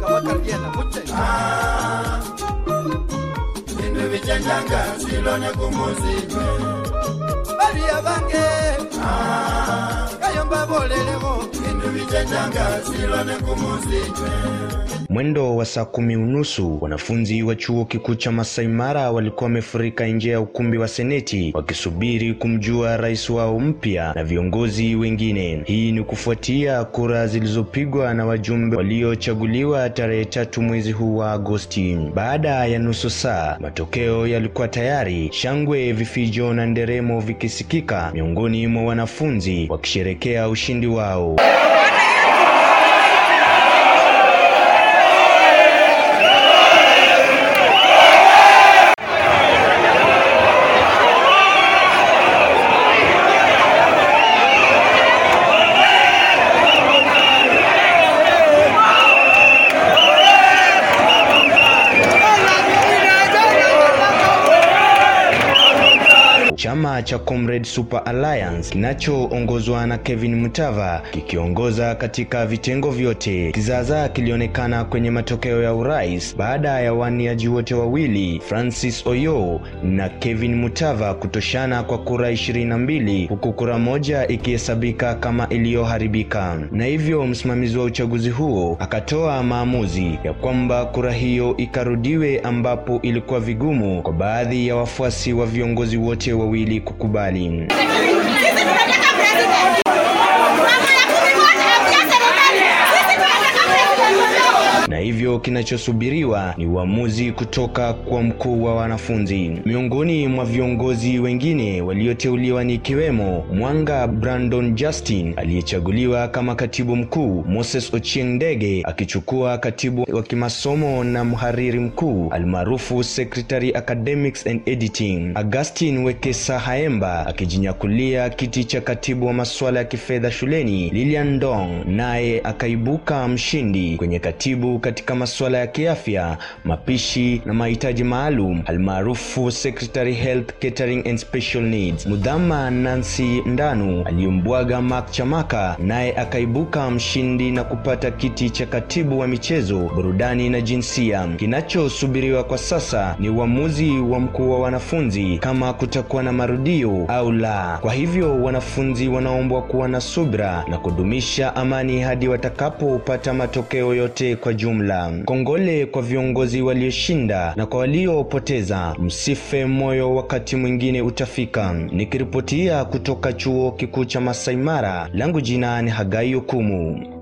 kabakargenda mucenja bindu bicenjanga silone kumuzime baliya bange. Ah, Kayomba bolelemo Mwendo wa saa kumi unusu wanafunzi wa chuo kikuu cha Masai Mara walikuwa wamefurika nje ya ukumbi wa seneti wakisubiri kumjua rais wao mpya na viongozi wengine. Hii ni kufuatia kura zilizopigwa na wajumbe waliochaguliwa tarehe tatu mwezi huu wa Agosti. Baada ya nusu saa, matokeo yalikuwa tayari, shangwe, vifijo na nderemo vikisikika miongoni mwa wanafunzi wakisherekea ushindi wao. ¡Corre! Cha Comrade Super Alliance kinachoongozwa na Kevin Mutava kikiongoza katika vitengo vyote. Kizaazaa kilionekana kwenye matokeo ya urais baada ya waniaji wote wawili Francis Oyo na Kevin Mutava kutoshana kwa kura ishirini na mbili huku kura moja ikihesabika kama iliyoharibika, na hivyo msimamizi wa uchaguzi huo akatoa maamuzi ya kwamba kura hiyo ikarudiwe, ambapo ilikuwa vigumu kwa baadhi ya wafuasi wa viongozi wote wawili Cucubarim. Hivyo kinachosubiriwa ni uamuzi kutoka kwa mkuu wa wanafunzi. Miongoni mwa viongozi wengine walioteuliwa ni ikiwemo Mwanga Brandon Justin aliyechaguliwa kama katibu mkuu, Moses Ochieng Ndege akichukua katibu wa kimasomo na mhariri mkuu almaarufu Secretary Academics and Editing, Augustin Wekesa Haemba akijinyakulia kiti cha katibu wa masuala ya kifedha shuleni, Lilian Dong naye akaibuka mshindi kwenye katibu katika masuala ya kiafya, mapishi na mahitaji maalum almaarufu Secretary Health Catering and Special Needs. Mudhama Nancy Ndanu aliyombwaga Mark Chamaka naye akaibuka mshindi na kupata kiti cha katibu wa michezo, burudani na jinsia. Kinachosubiriwa kwa sasa ni uamuzi wa mkuu wa wanafunzi kama kutakuwa na marudio au la. Kwa hivyo wanafunzi wanaombwa kuwa na subra na kudumisha amani hadi watakapopata matokeo yote kwa jumla. Kongole kwa viongozi walioshinda na kwa waliopoteza, msife moyo, wakati mwingine utafika. Nikiripotia kutoka chuo kikuu cha Masai Mara, langu jina ni Hagai Okumu.